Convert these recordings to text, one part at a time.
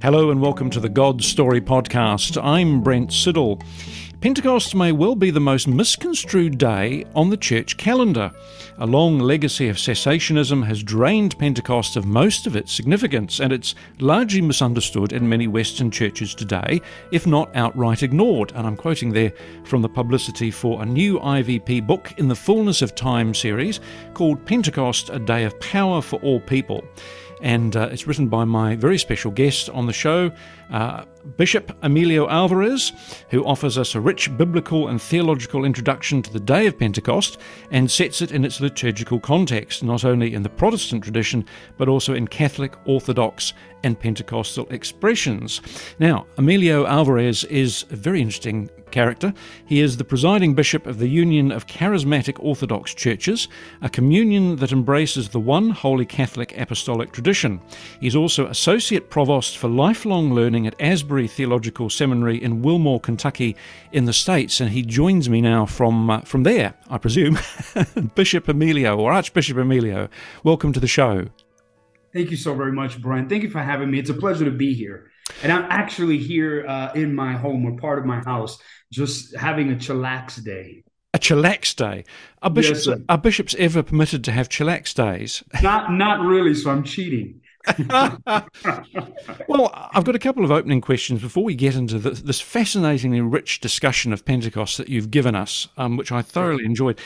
Hello and welcome to the God Story Podcast. I'm Brent Siddle. Pentecost may well be the most misconstrued day on the church calendar. A long legacy of cessationism has drained Pentecost of most of its significance, and it's largely misunderstood in many Western churches today, if not outright ignored. And I'm quoting there from the publicity for a new IVP book in the Fullness of Time series called Pentecost A Day of Power for All People and uh, it's written by my very special guest on the show, uh, Bishop Emilio Alvarez, who offers us a rich biblical and theological introduction to the day of Pentecost and sets it in its liturgical context, not only in the Protestant tradition, but also in Catholic, Orthodox, and Pentecostal expressions. Now, Emilio Alvarez is a very interesting character. He is the presiding bishop of the Union of Charismatic Orthodox Churches, a communion that embraces the one Holy Catholic Apostolic tradition. He's also associate provost for lifelong learning at Asbury Theological Seminary in Wilmore, Kentucky, in the States, and he joins me now from uh, from there, I presume. Bishop Emilio or Archbishop Emilio, welcome to the show. Thank you so very much, Brian. Thank you for having me. It's a pleasure to be here. And I'm actually here uh, in my home or part of my house, just having a chillax day. A chillax day. Are bishops, yes, are bishops ever permitted to have chillax days? Not, not really. So I'm cheating. well, I've got a couple of opening questions before we get into the, this fascinatingly rich discussion of Pentecost that you've given us, um, which I thoroughly enjoyed.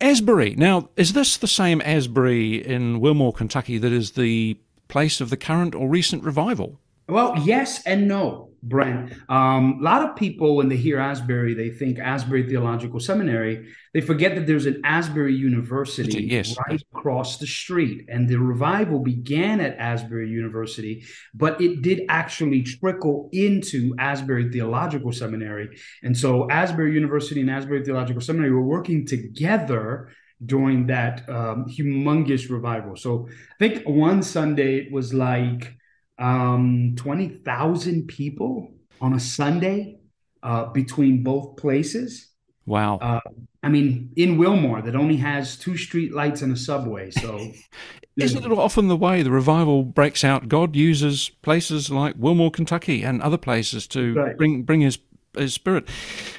Asbury. Now, is this the same Asbury in Wilmore, Kentucky, that is the place of the current or recent revival? Well, yes and no. Brent. Um, a lot of people, when they hear Asbury, they think Asbury Theological Seminary. They forget that there's an Asbury University yes. right across the street. And the revival began at Asbury University, but it did actually trickle into Asbury Theological Seminary. And so Asbury University and Asbury Theological Seminary were working together during that um, humongous revival. So I think one Sunday it was like um, 20,000 people on a Sunday uh, between both places. Wow. Uh, I mean, in Wilmore, that only has two street lights and a subway. So, isn't it often the way the revival breaks out? God uses places like Wilmore, Kentucky, and other places to right. bring bring His His Spirit.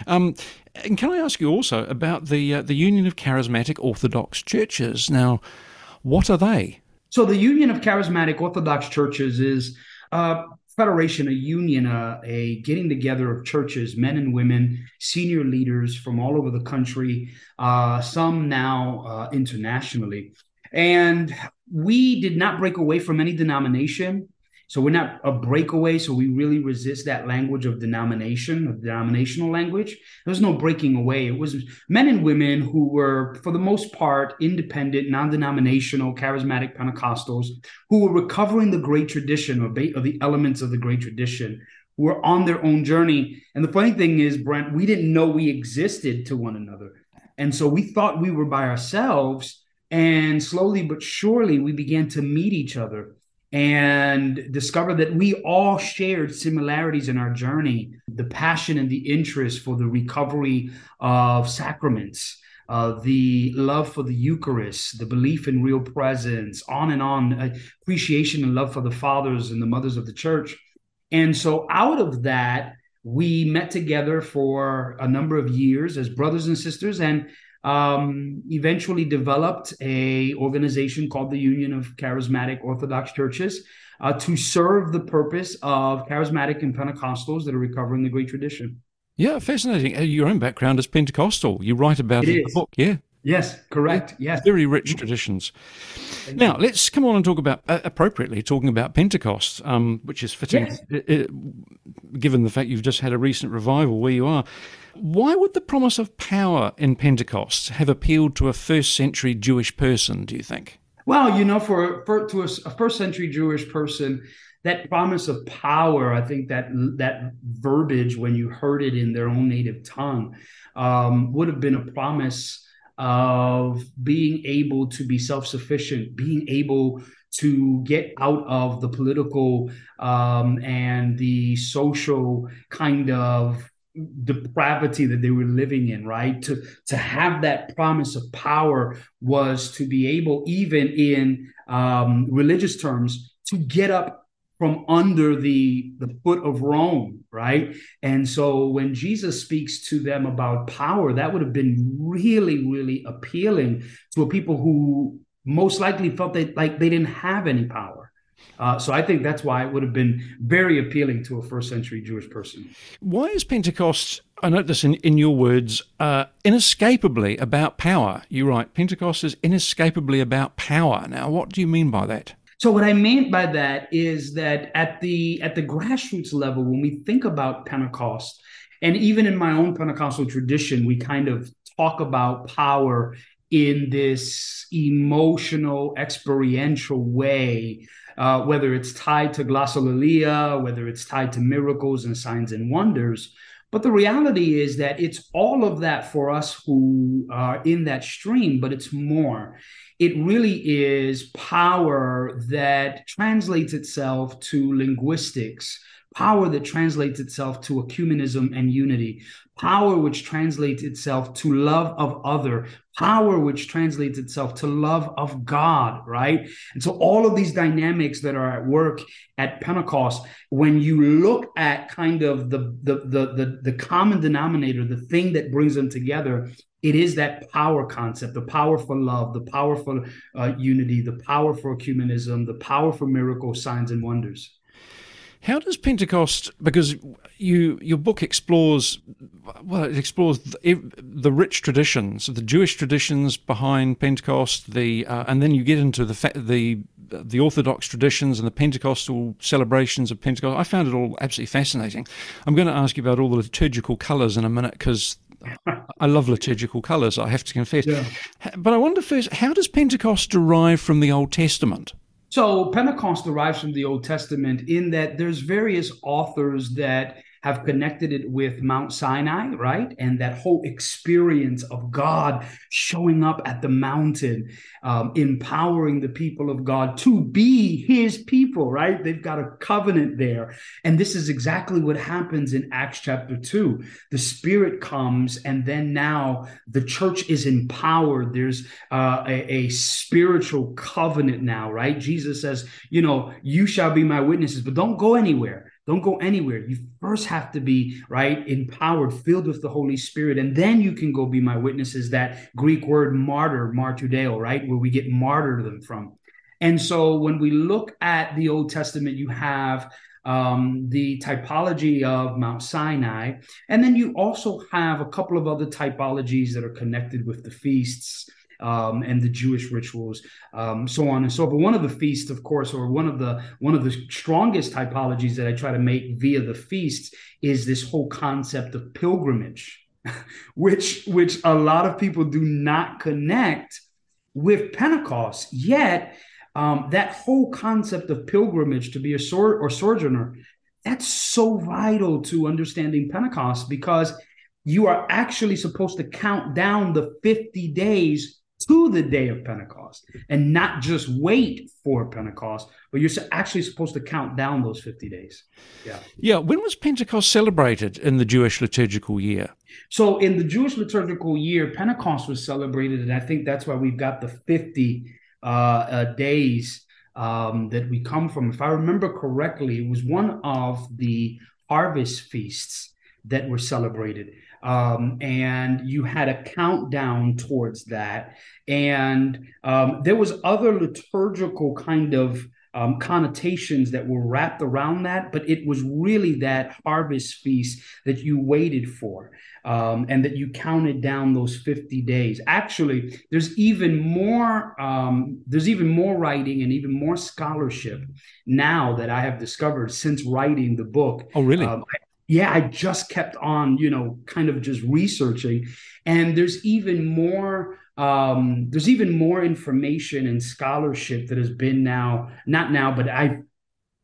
Um, and can I ask you also about the uh, the Union of Charismatic Orthodox Churches? Now, what are they? So the Union of Charismatic Orthodox Churches is a federation, a union, a, a getting together of churches, men and women, senior leaders from all over the country, uh, some now uh, internationally. And we did not break away from any denomination. So we're not a breakaway. So we really resist that language of denomination, of denominational language. There was no breaking away. It was men and women who were, for the most part, independent, non-denominational, charismatic Pentecostals who were recovering the great tradition or, ba- or the elements of the great tradition who were on their own journey. And the funny thing is, Brent, we didn't know we existed to one another. And so we thought we were by ourselves. And slowly but surely, we began to meet each other and discovered that we all shared similarities in our journey the passion and the interest for the recovery of sacraments uh, the love for the Eucharist, the belief in real presence, on and on, uh, appreciation and love for the fathers and the mothers of the church. And so, out of that, we met together for a number of years as brothers and sisters, and um, eventually developed a organization called the Union of Charismatic Orthodox Churches uh, to serve the purpose of charismatic and Pentecostals that are recovering the great tradition. Yeah, fascinating. Your own background is Pentecostal. You write about it, it in the book, yeah. Yes, correct. Yeah, yes. Very rich traditions. Now, let's come on and talk about, uh, appropriately, talking about Pentecost, um, which is fitting, yes. uh, uh, given the fact you've just had a recent revival where you are. Why would the promise of power in Pentecost have appealed to a first century Jewish person, do you think? Well, you know, for, for to a, a first century Jewish person, that promise of power, I think that that verbiage, when you heard it in their own native tongue, um, would have been a promise of being able to be self sufficient, being able to get out of the political um, and the social kind of depravity that they were living in right to to have that promise of power was to be able even in um, religious terms to get up from under the the foot of Rome, right? And so when Jesus speaks to them about power, that would have been really, really appealing to a people who most likely felt that like they didn't have any power. Uh, so I think that's why it would have been very appealing to a first century Jewish person. Why is Pentecost, I note this in, in your words, uh, inescapably about power? You write, Pentecost is inescapably about power. Now, what do you mean by that? So what I mean by that is that at the at the grassroots level, when we think about Pentecost, and even in my own Pentecostal tradition, we kind of talk about power in this emotional, experiential way, uh, whether it's tied to glossolalia, whether it's tied to miracles and signs and wonders. But the reality is that it's all of that for us who are in that stream, but it's more it really is power that translates itself to linguistics, power that translates itself to ecumenism and unity, power which translates itself to love of other, power which translates itself to love of God, right? And so all of these dynamics that are at work at Pentecost, when you look at kind of the the the the, the common denominator, the thing that brings them together, it is that power concept the power for love the power for uh, unity the power for ecumenism the power for miracles signs and wonders how does pentecost because you your book explores well it explores the, the rich traditions the jewish traditions behind pentecost the uh, and then you get into the the the orthodox traditions and the pentecostal celebrations of pentecost i found it all absolutely fascinating i'm going to ask you about all the liturgical colors in a minute because I love liturgical colours, I have to confess. Yeah. But I wonder first, how does Pentecost derive from the Old Testament? So Pentecost derives from the Old Testament in that there's various authors that have connected it with Mount Sinai, right? And that whole experience of God showing up at the mountain, um, empowering the people of God to be his people, right? They've got a covenant there. And this is exactly what happens in Acts chapter 2. The Spirit comes, and then now the church is empowered. There's uh, a, a spiritual covenant now, right? Jesus says, you know, you shall be my witnesses, but don't go anywhere don't go anywhere. You first have to be, right, empowered, filled with the Holy Spirit, and then you can go be my witnesses. That Greek word martyr, martudeo, right, where we get martyrdom from. And so when we look at the Old Testament, you have um, the typology of Mount Sinai. And then you also have a couple of other typologies that are connected with the feasts um, and the Jewish rituals, um, so on and so forth. One of the feasts, of course, or one of the one of the strongest typologies that I try to make via the feasts is this whole concept of pilgrimage, which which a lot of people do not connect with Pentecost. Yet um, that whole concept of pilgrimage to be a sor- or sojourner that's so vital to understanding Pentecost because you are actually supposed to count down the 50 days to the day of Pentecost and not just wait for Pentecost, but you're actually supposed to count down those 50 days. Yeah. Yeah. When was Pentecost celebrated in the Jewish liturgical year? So, in the Jewish liturgical year, Pentecost was celebrated, and I think that's why we've got the 50 uh, uh, days um, that we come from. If I remember correctly, it was one of the harvest feasts that were celebrated um, and you had a countdown towards that and um, there was other liturgical kind of um, connotations that were wrapped around that, but it was really that harvest feast that you waited for um, and that you counted down those 50 days. Actually, there's even more um, there's even more writing and even more scholarship now that I have discovered since writing the book. Oh, really? Um, yeah, I just kept on, you know, kind of just researching. And there's even more, um, there's even more information and scholarship that has been now, not now, but I've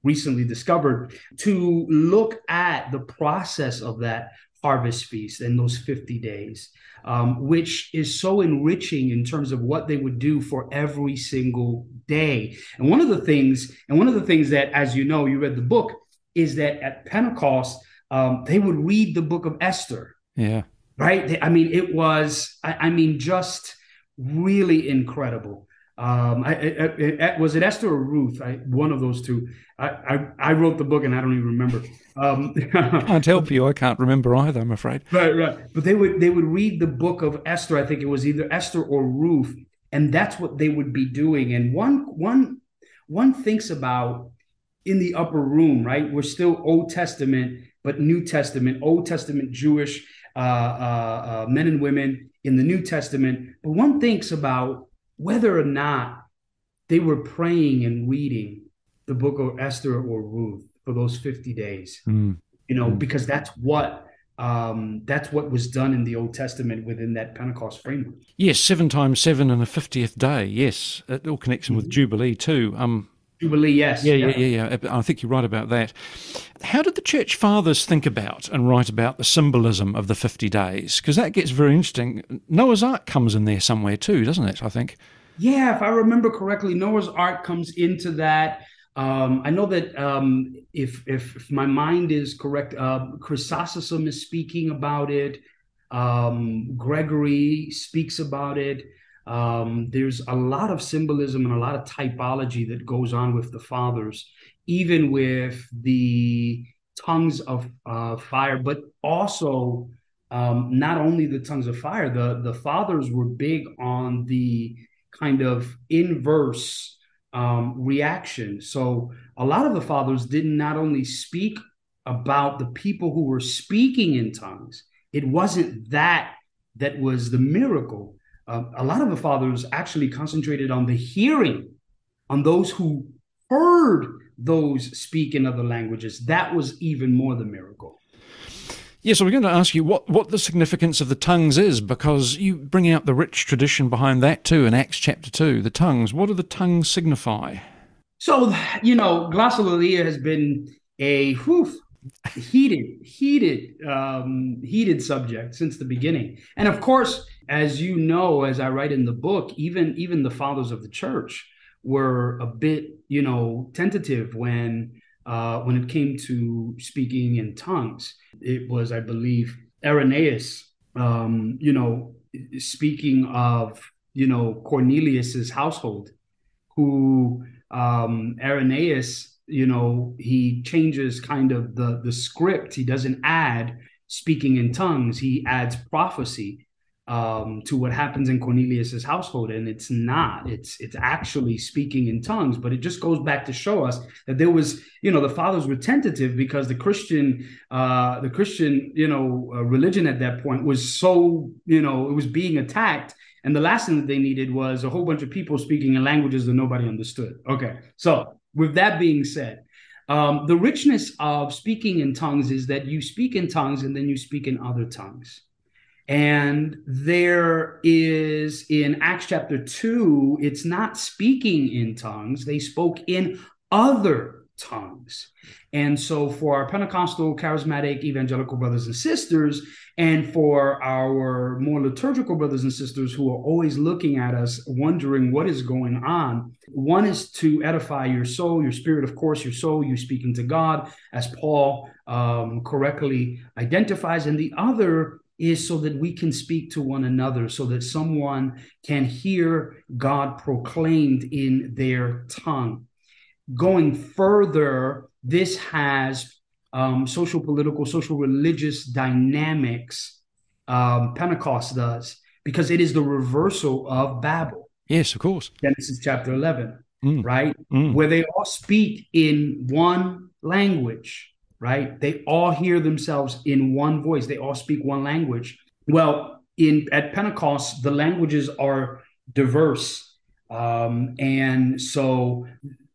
recently discovered to look at the process of that harvest feast and those 50 days, um, which is so enriching in terms of what they would do for every single day. And one of the things, and one of the things that, as you know, you read the book, is that at Pentecost, um, they would read the book of Esther. Yeah. Right. They, I mean, it was, I, I, mean, just really incredible. Um, I, I, I, was it Esther or Ruth? I, one of those two. I, I, wrote the book and I don't even remember. Um, can't help you. I can't remember either. I'm afraid. Right, right. But they would they would read the book of Esther. I think it was either Esther or Ruth, and that's what they would be doing. And one one one thinks about in the upper room, right? We're still Old Testament, but New Testament. Old Testament Jewish uh, uh, uh, men and women in the New Testament. But one thinks about whether or not they were praying and reading the book of Esther or Ruth for those 50 days. Mm. You know, mm. because that's what um, that's what was done in the Old Testament within that Pentecost framework. Yes, seven times seven and a fiftieth day. Yes, it all connects mm-hmm. with Jubilee too. Um, Jubilee, yes. Yeah, yeah, yeah, yeah. I think you're right about that. How did the church fathers think about and write about the symbolism of the 50 days? Because that gets very interesting. Noah's Ark comes in there somewhere too, doesn't it? I think. Yeah, if I remember correctly, Noah's Ark comes into that. Um, I know that um, if, if, if my mind is correct, uh, Chrysostom is speaking about it. Um, Gregory speaks about it. Um, there's a lot of symbolism and a lot of typology that goes on with the fathers, even with the tongues of uh, fire, but also um, not only the tongues of fire. The the fathers were big on the kind of inverse um, reaction. So a lot of the fathers did not only speak about the people who were speaking in tongues. It wasn't that that was the miracle uh, a lot of the fathers actually concentrated on the hearing, on those who heard those speak in other languages. That was even more the miracle. Yes, yeah, so we're going to ask you what, what the significance of the tongues is, because you bring out the rich tradition behind that too in Acts chapter 2. The tongues, what do the tongues signify? So, you know, glossolalia has been a whew, heated, heated, um, heated subject since the beginning. And of course, as you know, as I write in the book, even even the fathers of the church were a bit, you know, tentative when uh, when it came to speaking in tongues. It was, I believe, Irenaeus, um, you know, speaking of you know Cornelius's household, who um, Irenaeus, you know, he changes kind of the the script. He doesn't add speaking in tongues. He adds prophecy um, to what happens in Cornelius's household, and it's not. It's it's actually speaking in tongues, but it just goes back to show us that there was, you know, the fathers were tentative because the Christian, uh, the Christian, you know, uh, religion at that point was so, you know, it was being attacked, and the last thing that they needed was a whole bunch of people speaking in languages that nobody understood. Okay, so with that being said. Um, the richness of speaking in tongues is that you speak in tongues and then you speak in other tongues. And there is in Acts chapter 2, it's not speaking in tongues, they spoke in other tongues. And so, for our Pentecostal, charismatic, evangelical brothers and sisters, and for our more liturgical brothers and sisters who are always looking at us, wondering what is going on, one is to edify your soul, your spirit, of course, your soul, you speaking to God, as Paul um, correctly identifies, and the other is so that we can speak to one another, so that someone can hear God proclaimed in their tongue. Going further, this has um, social, political, social, religious dynamics. Um, Pentecost does because it is the reversal of Babel. Yes, of course. Genesis chapter 11, mm. right? Mm. Where they all speak in one language right? They all hear themselves in one voice. They all speak one language. Well, in at Pentecost, the languages are diverse, um, and so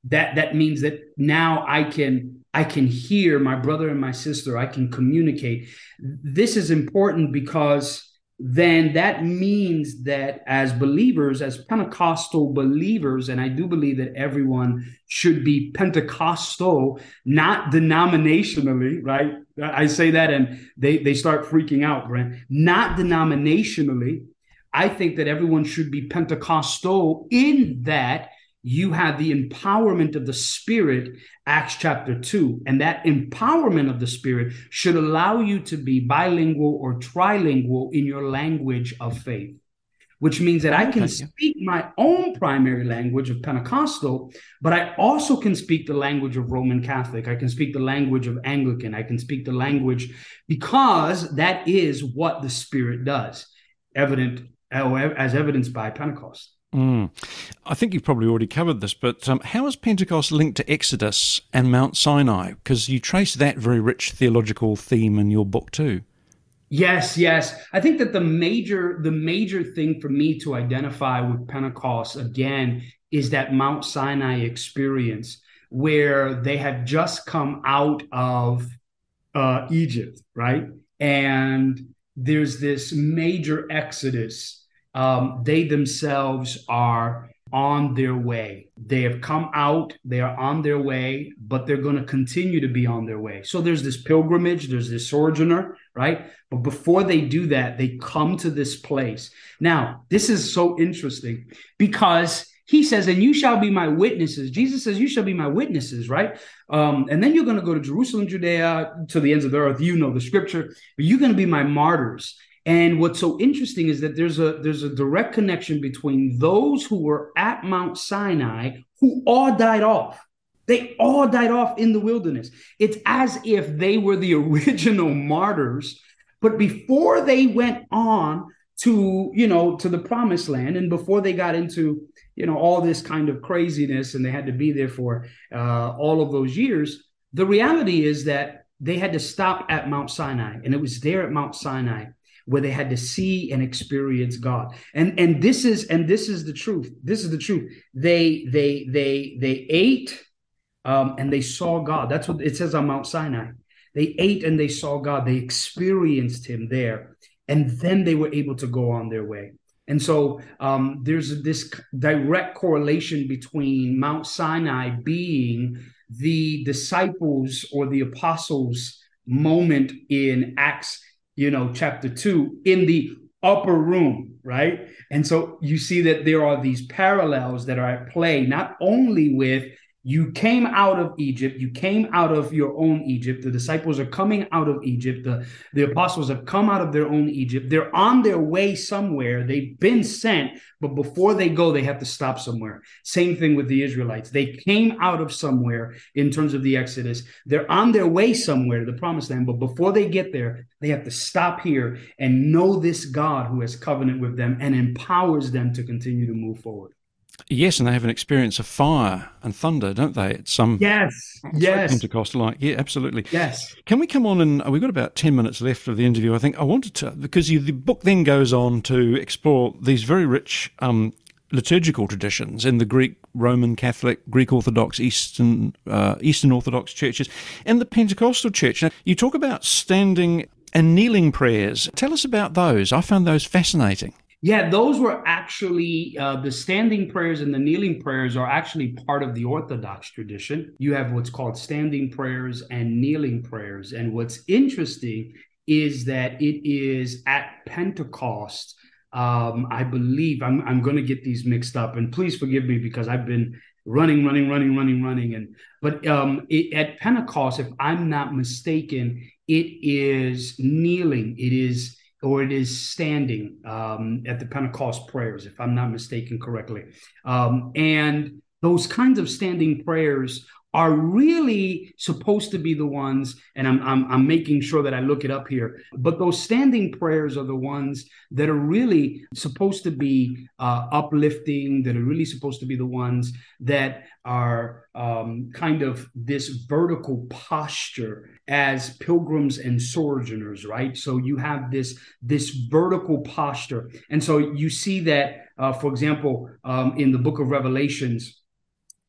that that means that now I can I can hear my brother and my sister. I can communicate. This is important because then that means that as believers, as Pentecostal believers, and I do believe that everyone should be Pentecostal, not denominationally, right? I say that and they, they start freaking out, Brent. Not denominationally. I think that everyone should be Pentecostal in that you have the empowerment of the Spirit, Acts chapter 2. And that empowerment of the Spirit should allow you to be bilingual or trilingual in your language of faith. which means that I can speak my own primary language of Pentecostal, but I also can speak the language of Roman Catholic. I can speak the language of Anglican. I can speak the language because that is what the Spirit does, evident as evidenced by Pentecost. Mm. I think you've probably already covered this, but um, how is Pentecost linked to Exodus and Mount Sinai? Because you trace that very rich theological theme in your book too. Yes, yes. I think that the major the major thing for me to identify with Pentecost again is that Mount Sinai experience where they had just come out of uh, Egypt, right? And there's this major exodus. Um, they themselves are on their way. They have come out, they are on their way, but they're going to continue to be on their way. So there's this pilgrimage, there's this sojourner, right? But before they do that, they come to this place. Now, this is so interesting because he says, and you shall be my witnesses. Jesus says, you shall be my witnesses, right? Um, and then you're going to go to Jerusalem, Judea, to the ends of the earth. You know the scripture, but you're going to be my martyrs. And what's so interesting is that there's a there's a direct connection between those who were at Mount Sinai who all died off. They all died off in the wilderness. It's as if they were the original martyrs, but before they went on to, you know, to the promised land and before they got into, you know, all this kind of craziness and they had to be there for uh, all of those years, the reality is that they had to stop at Mount Sinai and it was there at Mount Sinai where they had to see and experience God. And and this is and this is the truth. This is the truth. They they they they ate um, and they saw God. That's what it says on Mount Sinai. They ate and they saw God. They experienced Him there, and then they were able to go on their way. And so um, there's this direct correlation between Mount Sinai being the disciples or the apostles' moment in Acts you know, chapter two in the upper room, right? And so you see that there are these parallels that are at play, not only with you came out of Egypt. You came out of your own Egypt. The disciples are coming out of Egypt. The, the apostles have come out of their own Egypt. They're on their way somewhere. They've been sent, but before they go, they have to stop somewhere. Same thing with the Israelites. They came out of somewhere in terms of the Exodus. They're on their way somewhere to the promised land, but before they get there, they have to stop here and know this God who has covenant with them and empowers them to continue to move forward. Yes, and they have an experience of fire and thunder, don't they? It's some yes, yes, Pentecostal like. Yeah, absolutely. Yes. Can we come on and uh, we've got about ten minutes left of the interview? I think I wanted to because you, the book then goes on to explore these very rich um, liturgical traditions in the Greek, Roman Catholic, Greek Orthodox, Eastern uh, Eastern Orthodox churches, and the Pentecostal church. Now, you talk about standing and kneeling prayers. Tell us about those. I found those fascinating. Yeah, those were actually uh, the standing prayers and the kneeling prayers are actually part of the Orthodox tradition. You have what's called standing prayers and kneeling prayers. And what's interesting is that it is at Pentecost. Um, I believe I'm, I'm going to get these mixed up, and please forgive me because I've been running, running, running, running, running. And but um, it, at Pentecost, if I'm not mistaken, it is kneeling. It is or it is standing um, at the Pentecost prayers, if I'm not mistaken correctly. Um, and those kinds of standing prayers are really supposed to be the ones, and I'm, I'm, I'm making sure that I look it up here, but those standing prayers are the ones that are really supposed to be uh, uplifting, that are really supposed to be the ones that are um, kind of this vertical posture as pilgrims and sojourners, right? So you have this this vertical posture, and so you see that, uh, for example, um, in the Book of Revelations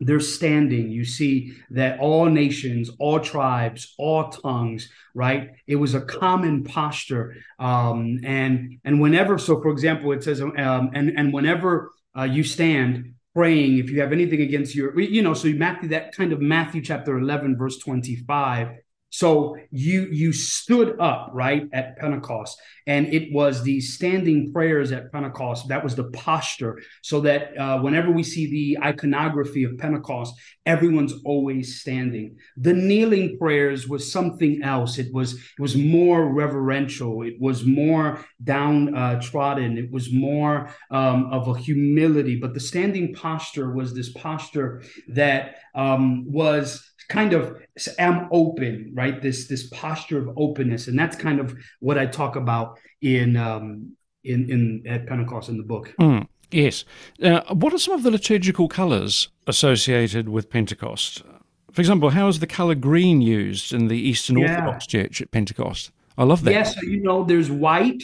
they're standing. You see that all nations, all tribes, all tongues, right? It was a common posture. Um, and and whenever, so for example, it says, um, and and whenever uh, you stand praying, if you have anything against your, you know, so Matthew, that kind of Matthew chapter eleven, verse twenty five So you you stood up right at Pentecost, and it was the standing prayers at Pentecost. That was the posture, so that uh, whenever we see the iconography of Pentecost, everyone's always standing. The kneeling prayers was something else. It was it was more reverential. It was more downtrodden. Uh, it was more um, of a humility. But the standing posture was this posture that um, was kind of am open, right? This this posture of openness, and that's kind of what I talk about in um, in in at Pentecost in the book. Mm, yes. Uh, what are some of the liturgical colours associated with Pentecost? For example, how is the colour green used in the Eastern yeah. Orthodox Church at Pentecost? I love that. Yes, you know, there's white.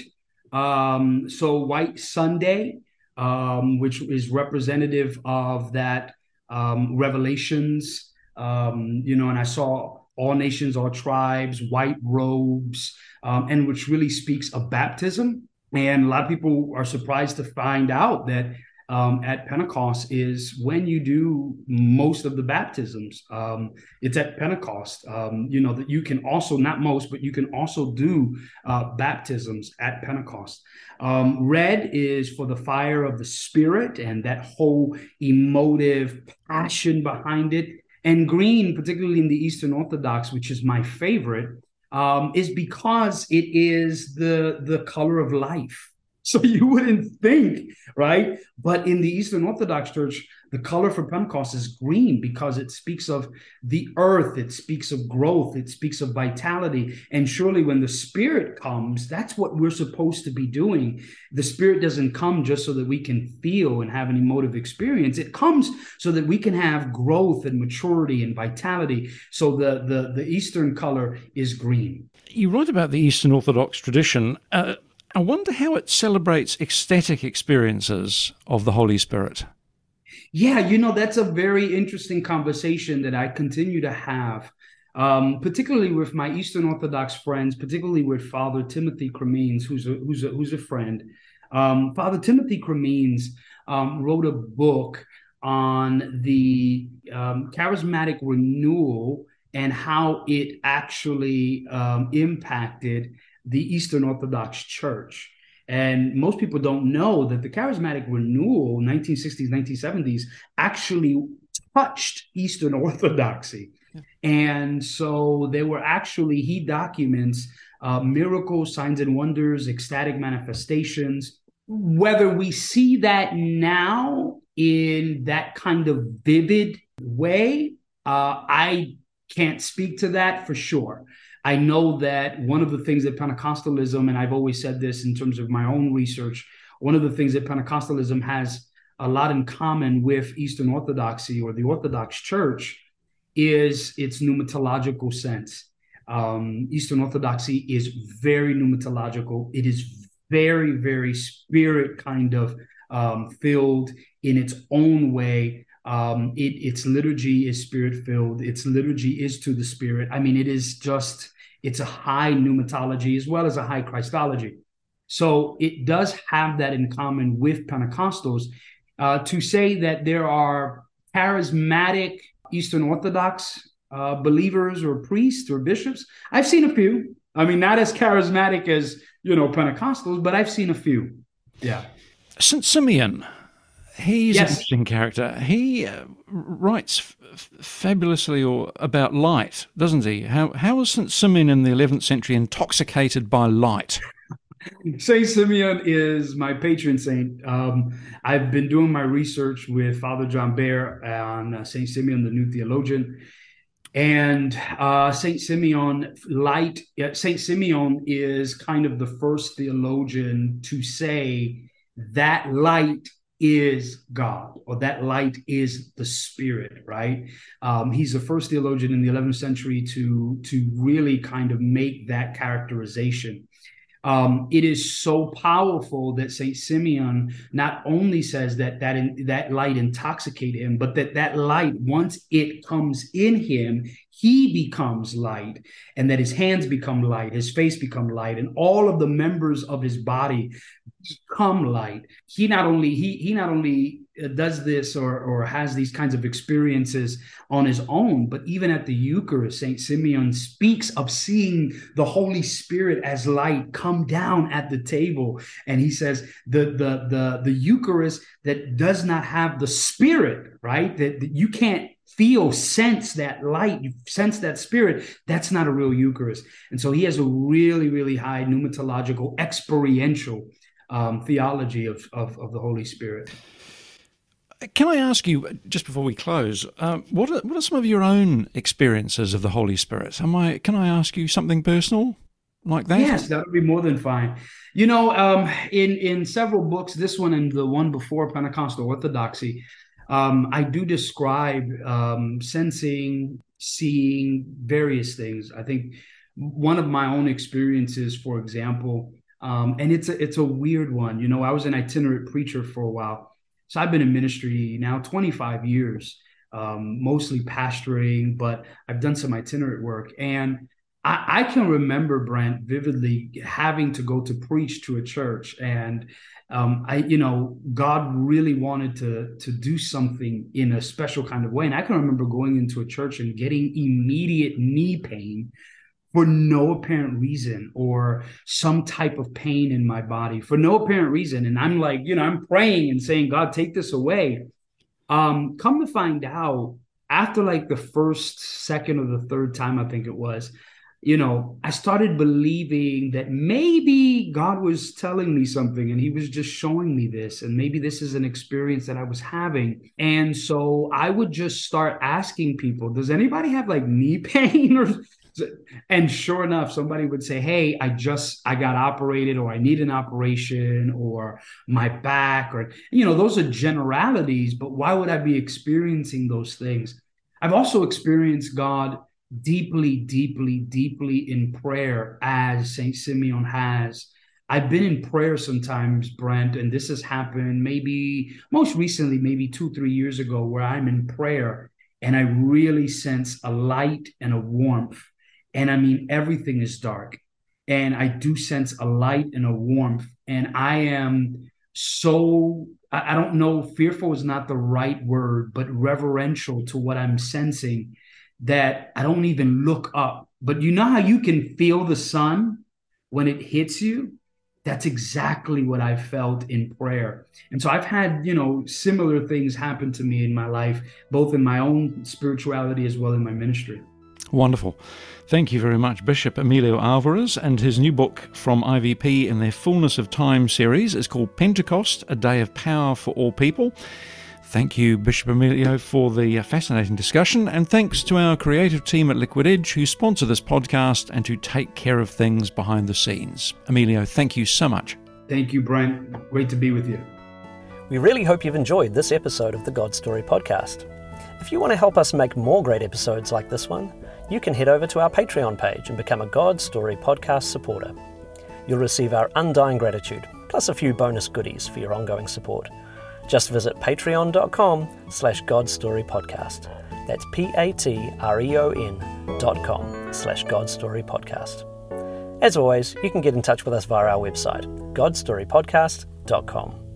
Um, so white Sunday, um, which is representative of that um, revelations um, you know, and I saw all nations, all tribes, white robes, um, and which really speaks of baptism. And a lot of people are surprised to find out that um, at Pentecost is when you do most of the baptisms. Um, it's at Pentecost. Um, you know that you can also not most, but you can also do uh, baptisms at Pentecost. Um, red is for the fire of the Spirit and that whole emotive passion behind it. And green, particularly in the Eastern Orthodox, which is my favorite, um, is because it is the the color of life. So you wouldn't think, right? But in the Eastern Orthodox Church, the color for Pentecost is green because it speaks of the earth, it speaks of growth, it speaks of vitality. And surely when the Spirit comes, that's what we're supposed to be doing. The Spirit doesn't come just so that we can feel and have an emotive experience. It comes so that we can have growth and maturity and vitality. So the the, the Eastern color is green. You write about the Eastern Orthodox tradition. Uh, I wonder how it celebrates ecstatic experiences of the Holy Spirit. Yeah, you know, that's a very interesting conversation that I continue to have, um, particularly with my Eastern Orthodox friends, particularly with Father Timothy Cremeens, who's a, who's a, who's a friend. Um, Father Timothy Cremeens um, wrote a book on the um, charismatic renewal and how it actually um, impacted the Eastern Orthodox Church. And most people don't know that the charismatic renewal, 1960s, 1970s, actually touched Eastern Orthodoxy. Yeah. And so there were actually, he documents uh, miracles, signs and wonders, ecstatic manifestations. Whether we see that now in that kind of vivid way, uh, I can't speak to that for sure. I know that one of the things that Pentecostalism, and I've always said this in terms of my own research, one of the things that Pentecostalism has a lot in common with Eastern Orthodoxy or the Orthodox Church is its pneumatological sense. Um, Eastern Orthodoxy is very pneumatological. It is very, very spirit kind of um, filled in its own way. Um, it, its liturgy is spirit filled. Its liturgy is to the spirit. I mean, it is just, it's a high pneumatology as well as a high Christology. So it does have that in common with Pentecostals. Uh, to say that there are charismatic Eastern Orthodox uh, believers or priests or bishops, I've seen a few. I mean, not as charismatic as, you know, Pentecostals, but I've seen a few. Yeah. St. Simeon, He's yes. an interesting character. He uh, writes f- fabulously or about light, doesn't he? How how was Saint Simeon in the 11th century intoxicated by light? Saint Simeon is my patron saint. Um, I've been doing my research with Father John Behr on uh, Saint Simeon, the new theologian, and uh, Saint Simeon light. Saint Simeon is kind of the first theologian to say that light is God, or that light is the Spirit, right? Um, he's the first theologian in the 11th century to to really kind of make that characterization. Um, it is so powerful that Saint Simeon not only says that that in, that light intoxicated him, but that that light once it comes in him, he becomes light, and that his hands become light, his face become light, and all of the members of his body become light. He not only he he not only uh, does this or or has these kinds of experiences on his own but even at the eucharist saint simeon speaks of seeing the holy spirit as light come down at the table. And he says the the the the eucharist that does not have the spirit right? That, that you can't feel sense that light you sense that spirit. That's not a real eucharist. And so he has a really really high pneumatological experiential um, theology of, of, of the holy spirit can I ask you, just before we close, uh, what, are, what are some of your own experiences of the Holy Spirit? Am I, can I ask you something personal like that? Yes, that would be more than fine. You know, um, in, in several books, this one and the one before Pentecostal Orthodoxy, um, I do describe um, sensing, seeing various things. I think one of my own experiences, for example, um, and it's a, it's a weird one. You know, I was an itinerant preacher for a while so I've been in ministry now 25 years, um, mostly pastoring, but I've done some itinerant work. And I, I, can remember Brent vividly having to go to preach to a church, and um, I, you know, God really wanted to to do something in a special kind of way. And I can remember going into a church and getting immediate knee pain for no apparent reason or some type of pain in my body for no apparent reason. And i'm like you know i'm praying and saying god take this away. Um come to find out after like the first second or the third time i think it was you know i started believing that maybe god was telling me something and he was just showing me this and maybe this is an experience that i was having. And so i would just start asking people does anybody have like knee pain or and sure enough somebody would say hey i just i got operated or i need an operation or my back or you know those are generalities but why would i be experiencing those things? I've also experienced god deeply deeply deeply in prayer as saint simeon has. I've been in prayer sometimes, Brent, and this has happened maybe most recently, maybe two, three years ago, where I'm in prayer and I really sense a light and a warmth and I mean, everything is dark. And I do sense a light and a warmth. And I am so, I don't know, fearful is not the right word, but reverential to what I'm sensing that I don't even look up. But you know how you can feel the sun when it hits you? That's exactly what I felt in prayer. And so I've had, you know, similar things happen to me in my life, both in my own spirituality as well in my ministry. Wonderful. Thank you very much, Bishop Emilio Alvarez. And his new book from IVP in their Fullness of Time series is called Pentecost A Day of Power for All People. Thank you, Bishop Emilio, for the uh, fascinating discussion, and thanks to our creative team at Liquid Edge who sponsor this podcast and who take care of things behind the scenes. Emilio, thank you so much. Thank you, Brent. Great to be with you. We really hope you've enjoyed this episode of the God Story podcast. If you want to help us make more great episodes like this one, you can head over to our Patreon page and become a God Story podcast supporter. You'll receive our undying gratitude, plus a few bonus goodies for your ongoing support. Just visit patreon.com slash godstorypodcast. That's P-A-T-R-E-O-N dot com slash godstorypodcast. As always, you can get in touch with us via our website, godstorypodcast.com.